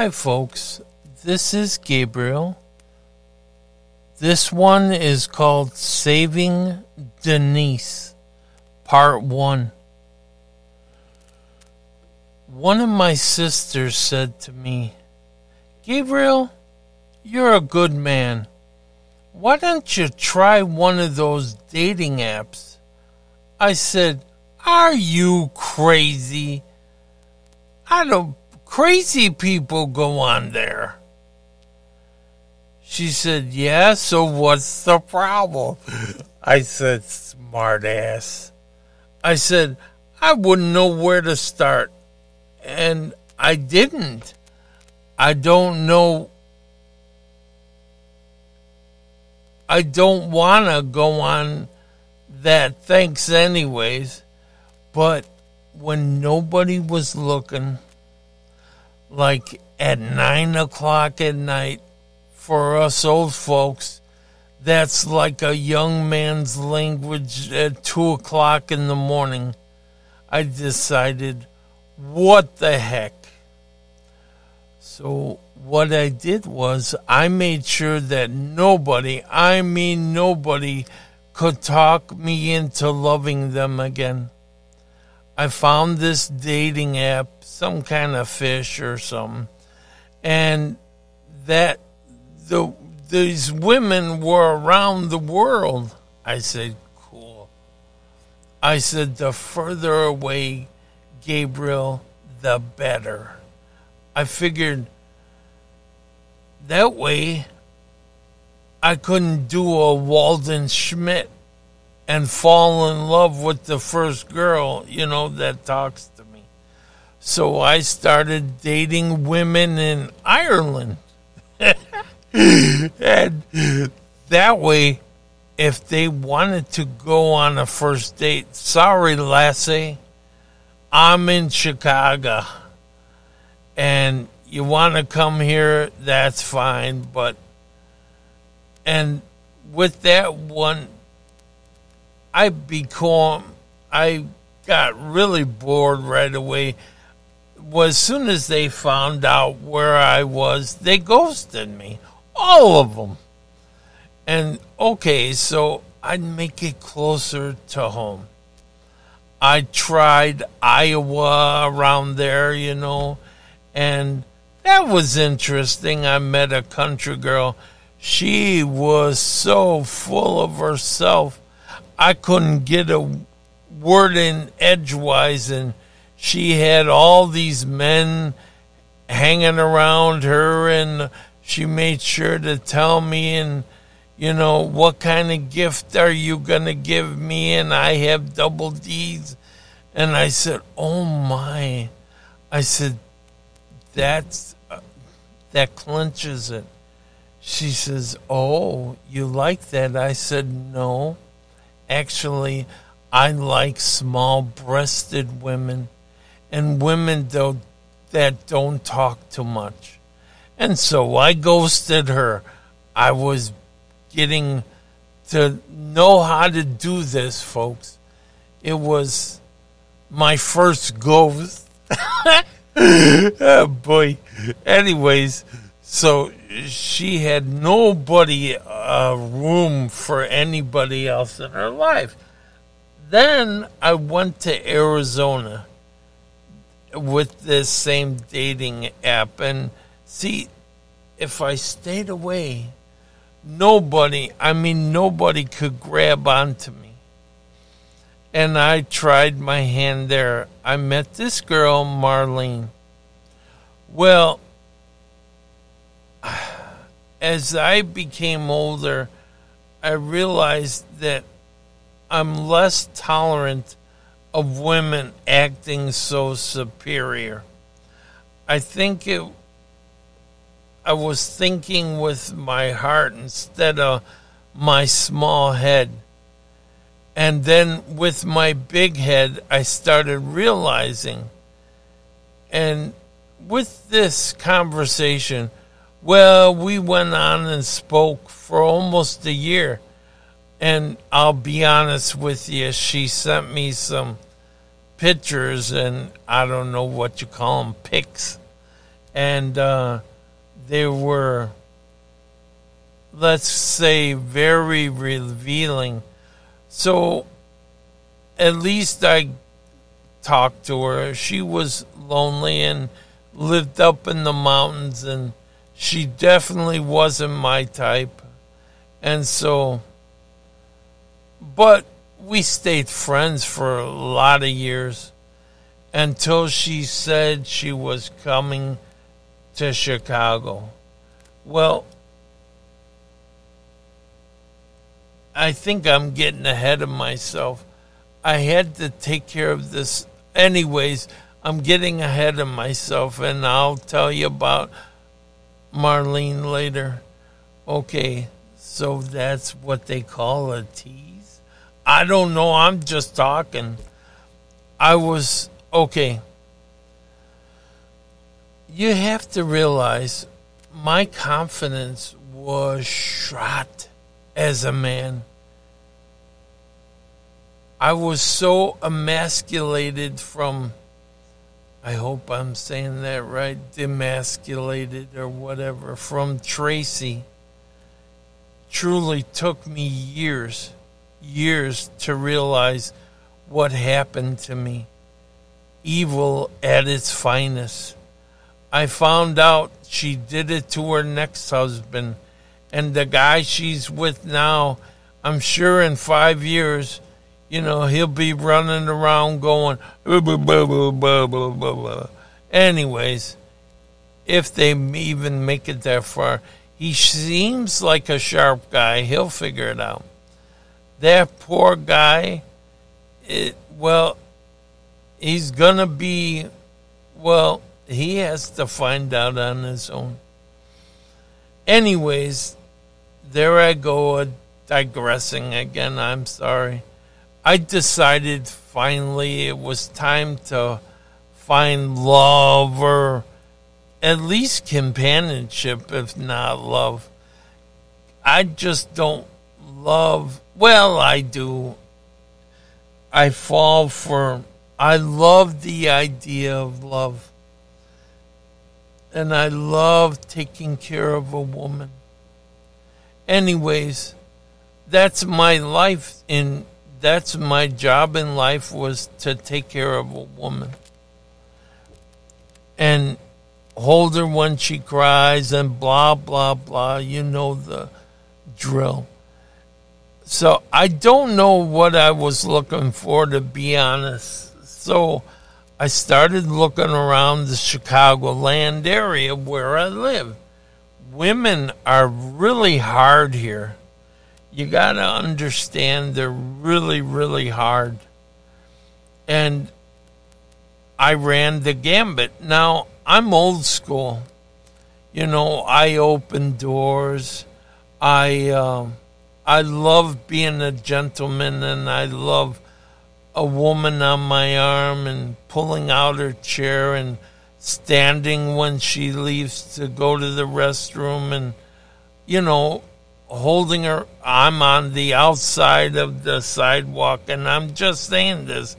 Hi, folks. This is Gabriel. This one is called Saving Denise, Part 1. One of my sisters said to me, Gabriel, you're a good man. Why don't you try one of those dating apps? I said, Are you crazy? I don't crazy people go on there. She said, Yeah, so what's the problem? I said, Smart ass. I said, I wouldn't know where to start. And I didn't. I don't know. I don't want to go on that. Thanks, anyways. But when nobody was looking, like at nine o'clock at night, for us old folks, that's like a young man's language at two o'clock in the morning. I decided, what the heck? So, what I did was, I made sure that nobody, I mean nobody, could talk me into loving them again. I found this dating app, some kind of fish or something, and that the these women were around the world. I said, cool. I said, the further away Gabriel, the better. I figured that way I couldn't do a Walden Schmidt and fall in love with the first girl, you know, that talks to me. So I started dating women in Ireland. and that way, if they wanted to go on a first date, sorry, lassie, I'm in Chicago. And you want to come here, that's fine. But, and with that one, I become, I got really bored right away. As soon as they found out where I was, they ghosted me. All of them. And okay, so I'd make it closer to home. I tried Iowa around there, you know, and that was interesting. I met a country girl. She was so full of herself. I couldn't get a word in edgewise, and she had all these men hanging around her, and she made sure to tell me and you know, what kind of gift are you going to give me? And I have double D's. And I said, oh my. I said, that's, uh, that clinches it. She says, oh, you like that? I said, no. Actually, I like small breasted women and women though that don't talk too much. And so I ghosted her. I was getting to know how to do this, folks. It was my first ghost. oh boy. Anyways, so she had nobody uh, room for anybody else in her life. Then I went to Arizona with this same dating app and see if I stayed away nobody, I mean, nobody could grab onto me. And I tried my hand there. I met this girl, Marlene. Well, as I became older, I realized that I'm less tolerant of women acting so superior. I think it I was thinking with my heart instead of my small head. And then with my big head, I started realizing. And with this conversation, well, we went on and spoke for almost a year. And I'll be honest with you, she sent me some pictures and I don't know what you call them, pics and uh, they were, let's say, very revealing. So at least I talked to her. She was lonely and lived up in the mountains, and she definitely wasn't my type. And so, but we stayed friends for a lot of years until she said she was coming to Chicago. Well, I think I'm getting ahead of myself. I had to take care of this. Anyways, I'm getting ahead of myself, and I'll tell you about Marlene later. Okay, so that's what they call a tease? I don't know. I'm just talking. I was, okay. You have to realize my confidence was shot as a man. I was so emasculated from, I hope I'm saying that right, demasculated or whatever, from Tracy. Truly took me years, years to realize what happened to me. Evil at its finest. I found out she did it to her next husband, and the guy she's with now, I'm sure in five years, you know, he'll be running around going, blah, blah, blah, blah, blah, blah. anyways, if they even make it that far, he seems like a sharp guy. He'll figure it out. That poor guy, it, well, he's going to be, well, he has to find out on his own. Anyways, there I go, uh, digressing again. I'm sorry. I decided finally it was time to find love or at least companionship, if not love. I just don't love, well, I do. I fall for, I love the idea of love. And I love taking care of a woman. Anyways, that's my life in that's my job in life was to take care of a woman. And hold her when she cries and blah blah blah. You know the drill. So i don't know what i was looking for to be honest. So i started looking around the chicago land area where i live. Women are really hard here you got to understand they're really, really hard. And I ran the gambit. Now, I'm old school. You know, I open doors. I uh, I love being a gentleman, and I love a woman on my arm and pulling out her chair and standing when she leaves to go to the restroom, and you know, holding her. I'm on the outside of the sidewalk, and I'm just saying this.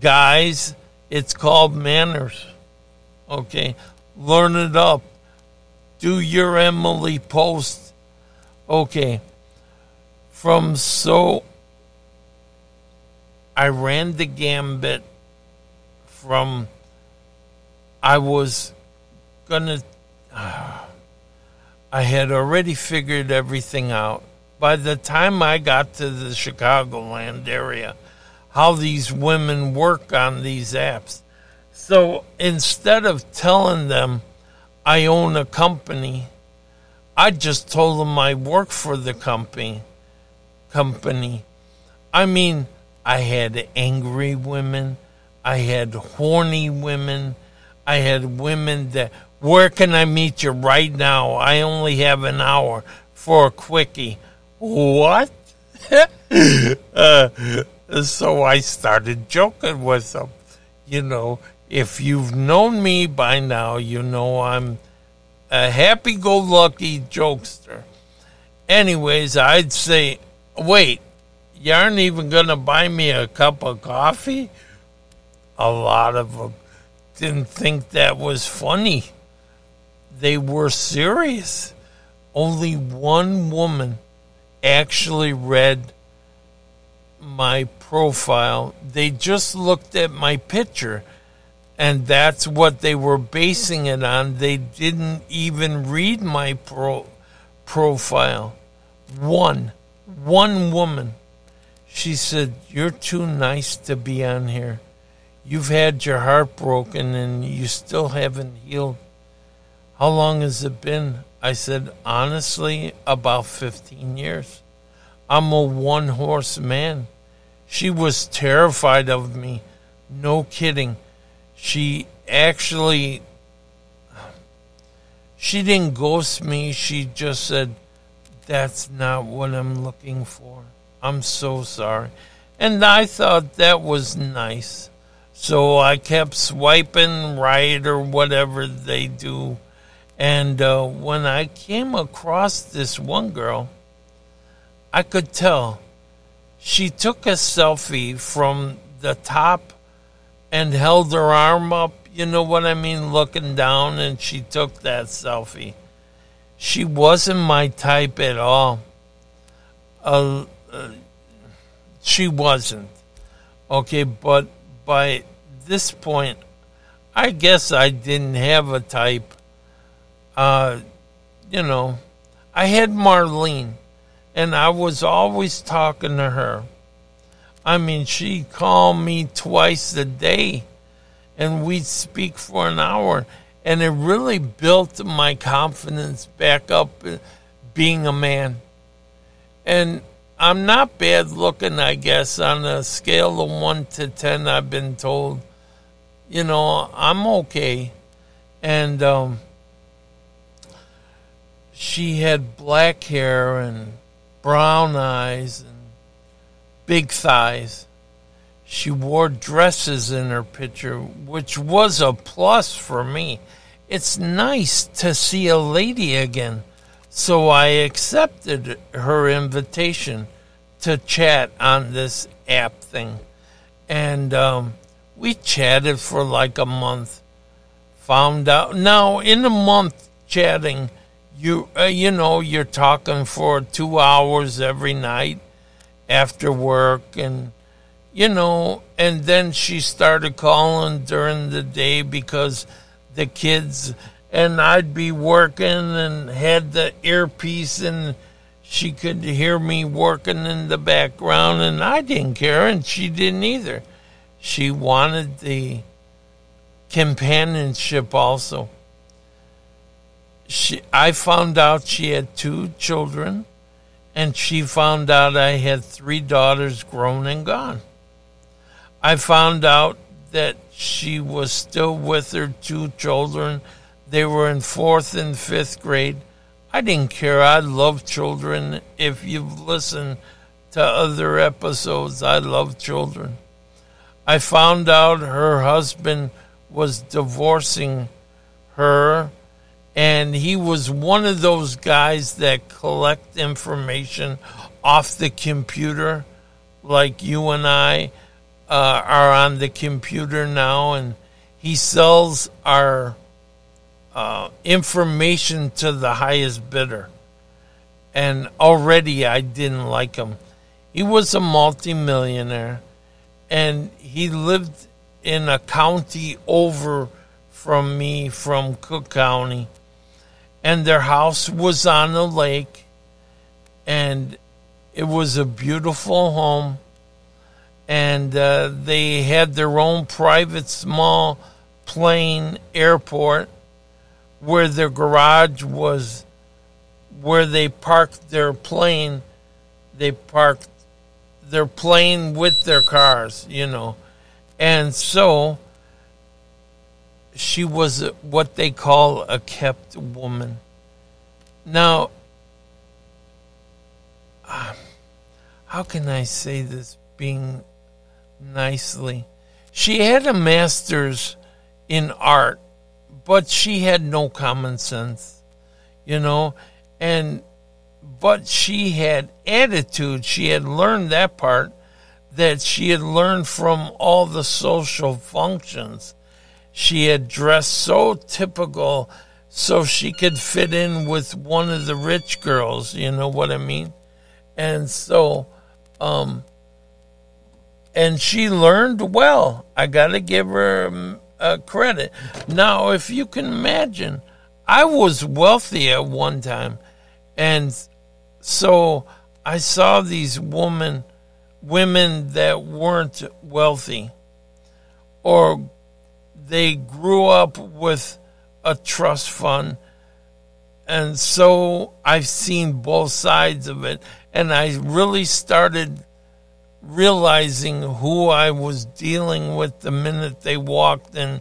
Guys, it's called manners. Okay? Learn it up. Do your Emily post. Okay. From so. I ran the gambit from. I was gonna. Uh, I had already figured everything out. By the time I got to the Chicagoland area, how these women work on these apps. So instead of telling them I own a company, I just told them I work for the company. Company. I mean, I had angry women, I had horny women, I had women that where can I meet you right now? I only have an hour for a quickie. What? uh, so I started joking with them. You know, if you've known me by now, you know I'm a happy go lucky jokester. Anyways, I'd say, wait, you aren't even going to buy me a cup of coffee? A lot of them didn't think that was funny they were serious. Only one woman actually read my profile. They just looked at my picture and that's what they were basing it on. They didn't even read my pro- profile. One, one woman. She said, You're too nice to be on here. You've had your heart broken and you still haven't healed. How long has it been? I said, Honestly, about 15 years. I'm a one horse man. She was terrified of me. No kidding. She actually she didn't ghost me. She just said, That's not what I'm looking for. I'm so sorry. And I thought that was nice. So I kept swiping right or whatever they do. And uh, when I came across this one girl, I could tell she took a selfie from the top and held her arm up, you know what I mean, looking down, and she took that selfie. She wasn't my type at all. Uh, uh, she wasn't. Okay, but by this point, I guess I didn't have a type. Uh, you know, I had Marlene, and I was always talking to her. I mean, she called me twice a day and we'd speak for an hour. And it really built my confidence back up uh, being a man. And I'm not bad looking, I guess, on a scale of 1 to 10, I've been told. You know, I'm okay. And um, she had black hair and brown eyes and big thighs. She wore dresses in her picture, which was a plus for me. It's nice to see a lady again. So I accepted her invitation to chat on this app thing. And um, we chatted for like a month. Found out now in a month chatting, you uh, you know you're talking for two hours every night after work and you know and then she started calling during the day because the kids and I'd be working and had the earpiece and she could hear me working in the background and I didn't care and she didn't either. She wanted the companionship also. She I found out she had two children and she found out I had three daughters grown and gone. I found out that she was still with her two children. They were in fourth and fifth grade. I didn't care. I love children. If you've listened to other episodes, I love children. I found out her husband was divorcing her and he was one of those guys that collect information off the computer like you and I uh, are on the computer now. And he sells our uh, information to the highest bidder. And already I didn't like him. He was a multimillionaire and he lived in a county over from me from Cook County and their house was on the lake. And it was a beautiful home. And uh, they had their own private small plane airport where their garage was where they parked their plane. They parked their plane with their cars you know. And so she was what they call a kept woman. Now, uh, how can I say this being nicely? She had a master's in art, but she had no common sense, you know, and but she had attitude. She had learned that part that she had learned from all the social functions she had dressed so typical, so she could fit in with one of the rich girls, you know what I mean? And so, um, and she learned well. I got to give her um, uh, credit. Now, if you can imagine, I was wealthy at one time, and so I saw these women, women that weren't wealthy, or they grew up with a trust fund. And so I've seen both sides of it. And I really started realizing who I was dealing with the minute they walked in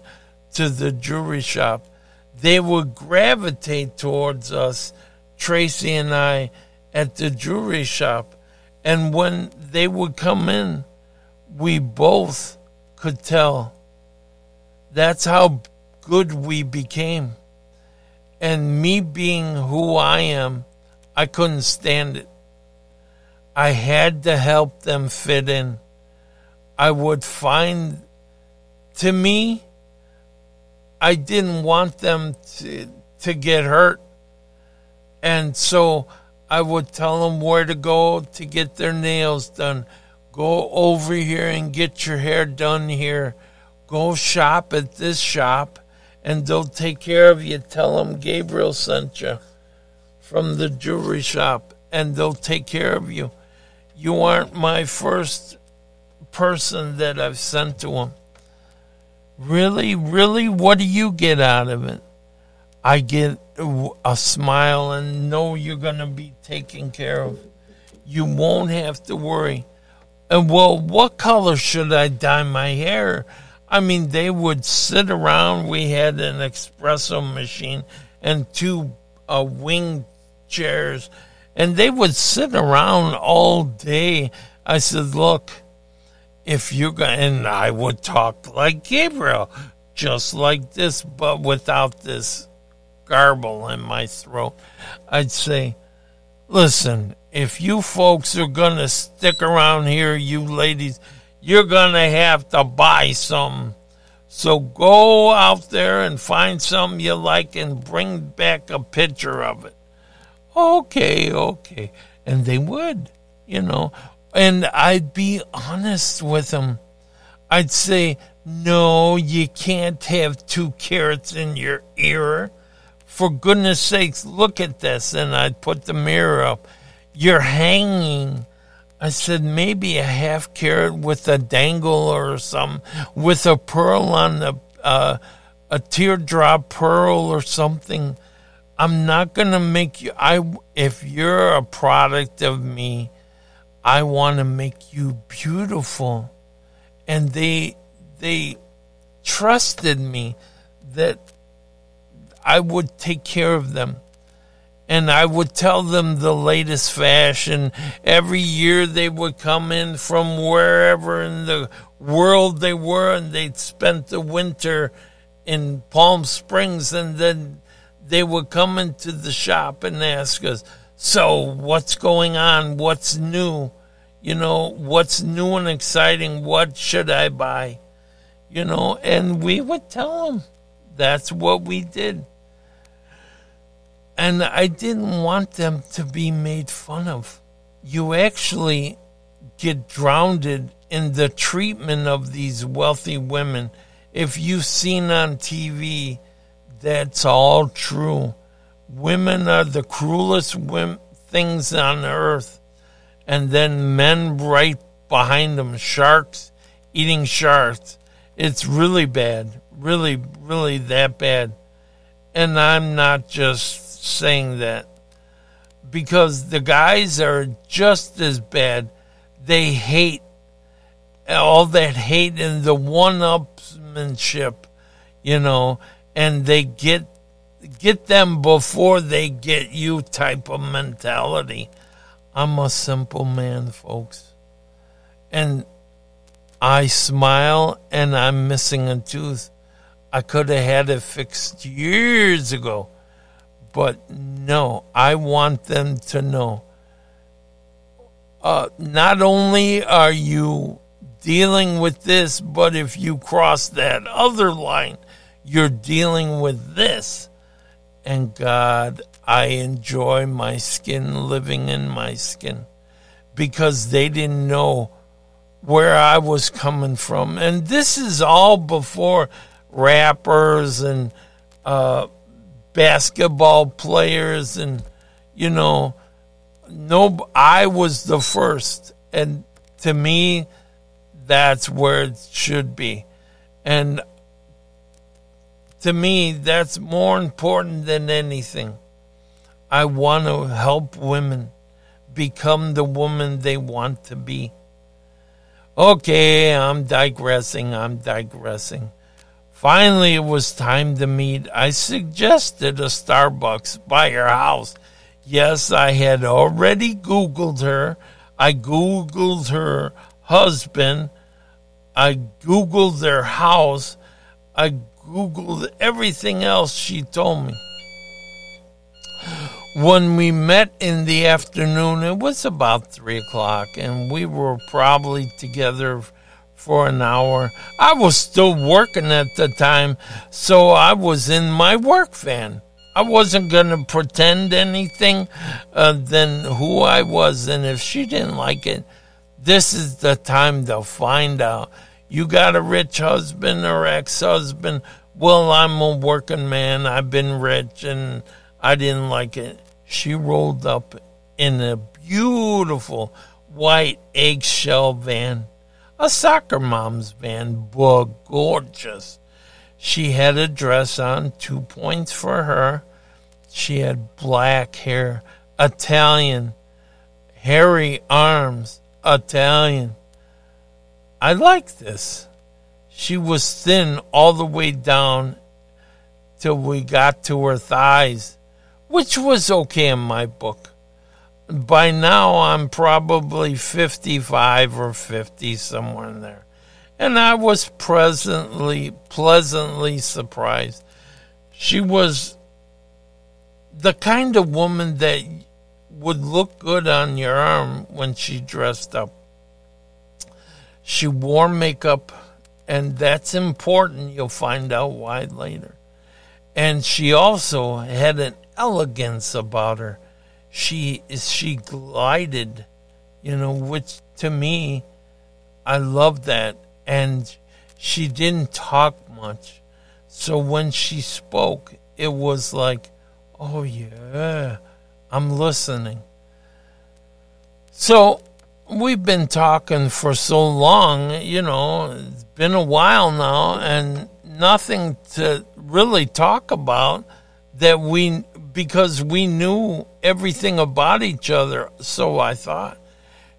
to the jewelry shop. They would gravitate towards us, Tracy and I, at the jewelry shop. And when they would come in, we both could tell. That's how good we became. And me being who I am, I couldn't stand it. I had to help them fit in. I would find, to me, I didn't want them to, to get hurt. And so I would tell them where to go to get their nails done. Go over here and get your hair done here. Go shop at this shop and they'll take care of you. Tell them Gabriel sent you from the jewelry shop, and they'll take care of you. You aren't my first person that I've sent to them. Really, really, what do you get out of it? I get a smile and know you're going to be taken care of. You won't have to worry. And well, what color should I dye my hair? I mean, they would sit around. We had an espresso machine and two uh, wing chairs, and they would sit around all day. I said, Look, if you're going, and I would talk like Gabriel, just like this, but without this garble in my throat. I'd say, Listen, if you folks are going to stick around here, you ladies, you're going to have to buy some. So go out there and find something you like and bring back a picture of it. Okay, okay. And they would, you know. And I'd be honest with them. I'd say, no, you can't have two carats in your ear. For goodness sakes, look at this. And I'd put the mirror up. You're hanging I said maybe a half carat with a dangle or some with a pearl on the uh, a teardrop pearl or something. I'm not gonna make you. I if you're a product of me, I want to make you beautiful, and they they trusted me that I would take care of them and I would tell them the latest fashion. Every year they would come in from wherever in the world they were, and they'd spent the winter in Palm Springs, and then they would come into the shop and ask us, So, what's going on? What's new? You know, what's new and exciting? What should I buy? You know, and we would tell them that's what we did and I didn't want them to be made fun of. You actually get drowned in the treatment of these wealthy women. If you've seen on TV, that's all true. Women are the cruelest things on earth. And then men right behind them, sharks eating sharks. It's really bad. Really, really that bad. And I'm not just saying that because the guys are just as bad. They hate all that hate and the one-upsmanship, you know, and they get get them before they get you type of mentality. I'm a simple man, folks. And I smile and I'm missing a tooth. I could have had it fixed years ago. But no, I want them to know. Uh, not only are you dealing with this, but if you cross that other line, you're dealing with this. And God, I enjoy my skin living in my skin because they didn't know where I was coming from. And this is all before rappers and uh, basketball players and, you know, no, I was the first. And to me, that's where it should be. And to me, that's more important than anything. I want to help women become the woman they want to be. Okay, I'm digressing, I'm digressing. Finally, it was time to meet. I suggested a Starbucks by her house. Yes, I had already Googled her. I Googled her husband. I Googled their house. I Googled everything else she told me. When we met in the afternoon, it was about three o'clock, and we were probably together for an hour. I was still working at the time, so I was in my work van. I wasn't going to pretend anything uh, than who I was, and if she didn't like it, this is the time to find out. You got a rich husband or ex husband? Well, I'm a working man. I've been rich and I didn't like it. She rolled up in a beautiful white eggshell van, a soccer mom's van, but gorgeous. She had a dress on, two points for her. She had black hair, Italian, hairy arms, Italian. I like this. She was thin all the way down till we got to her thighs, which was okay in my book. By now, I'm probably 55 or 50, somewhere in there. And I was presently, pleasantly surprised. She was the kind of woman that would look good on your arm when she dressed up. She wore makeup and that's important. You'll find out why later. And she also had an elegance about her. She she glided, you know, which to me, I love that. And she didn't talk much. So when she spoke, it was like, oh yeah, I'm listening. So we've been talking for so long, you know, it's been a while now, and nothing to really talk about that we, because we knew everything about each other, so I thought.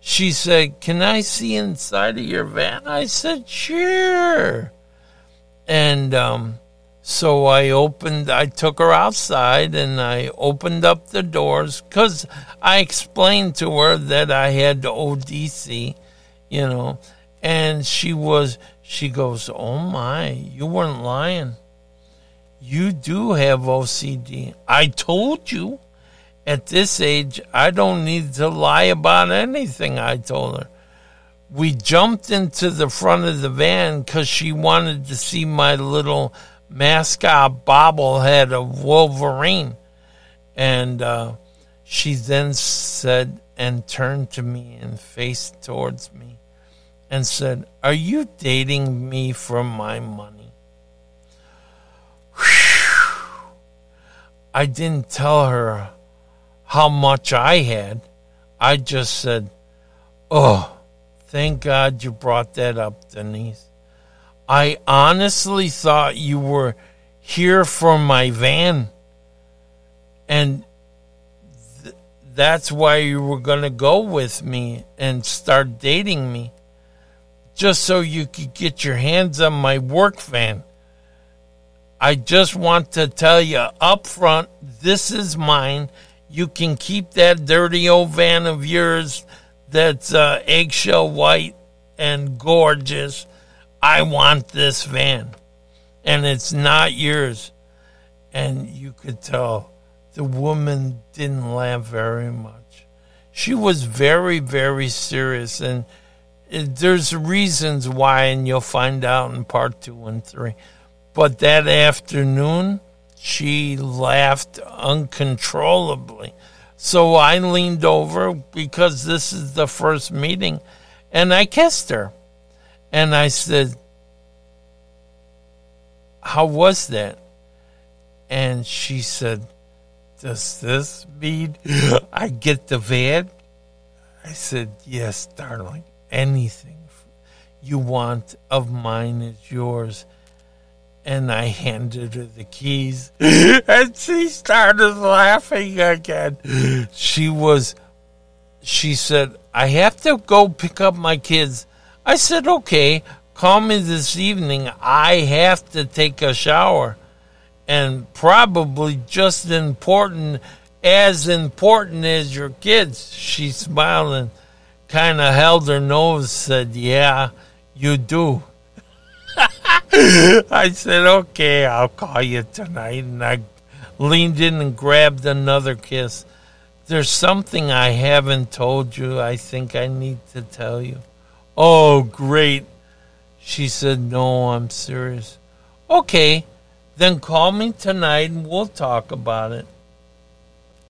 She said, Can I see inside of your van? I said, Sure. And, um, so I opened, I took her outside and I opened up the doors because I explained to her that I had ODC, you know, and she was, she goes, Oh my, you weren't lying. You do have OCD. I told you at this age, I don't need to lie about anything, I told her. We jumped into the front of the van because she wanted to see my little mascot bobblehead of Wolverine. And uh, she then said and turned to me and faced towards me and said, Are you dating me for my money? I didn't tell her how much I had. I just said, Oh, thank God you brought that up, Denise. I honestly thought you were here for my van. And th- that's why you were going to go with me and start dating me. Just so you could get your hands on my work van. I just want to tell you up front this is mine. You can keep that dirty old van of yours that's uh, eggshell white and gorgeous I want this van. And it's not yours. And you could tell the woman didn't laugh very much. She was very, very serious. And it, there's reasons why, and you'll find out in part two and three. But that afternoon, she laughed uncontrollably. So I leaned over because this is the first meeting and I kissed her. And I said, How was that? And she said, Does this mean I get the van? I said, Yes, darling. Anything you want of mine is yours. And I handed her the keys. and she started laughing again. She was, she said, I have to go pick up my kids. I said, okay, call me this evening. I have to take a shower. And probably just important, as important as your kids. She smiled and kind of held her nose, said, yeah, you do. I said, okay, I'll call you tonight. And I leaned in and grabbed another kiss. There's something I haven't told you I think I need to tell you. Oh, great. She said, No, I'm serious. Okay, then call me tonight and we'll talk about it.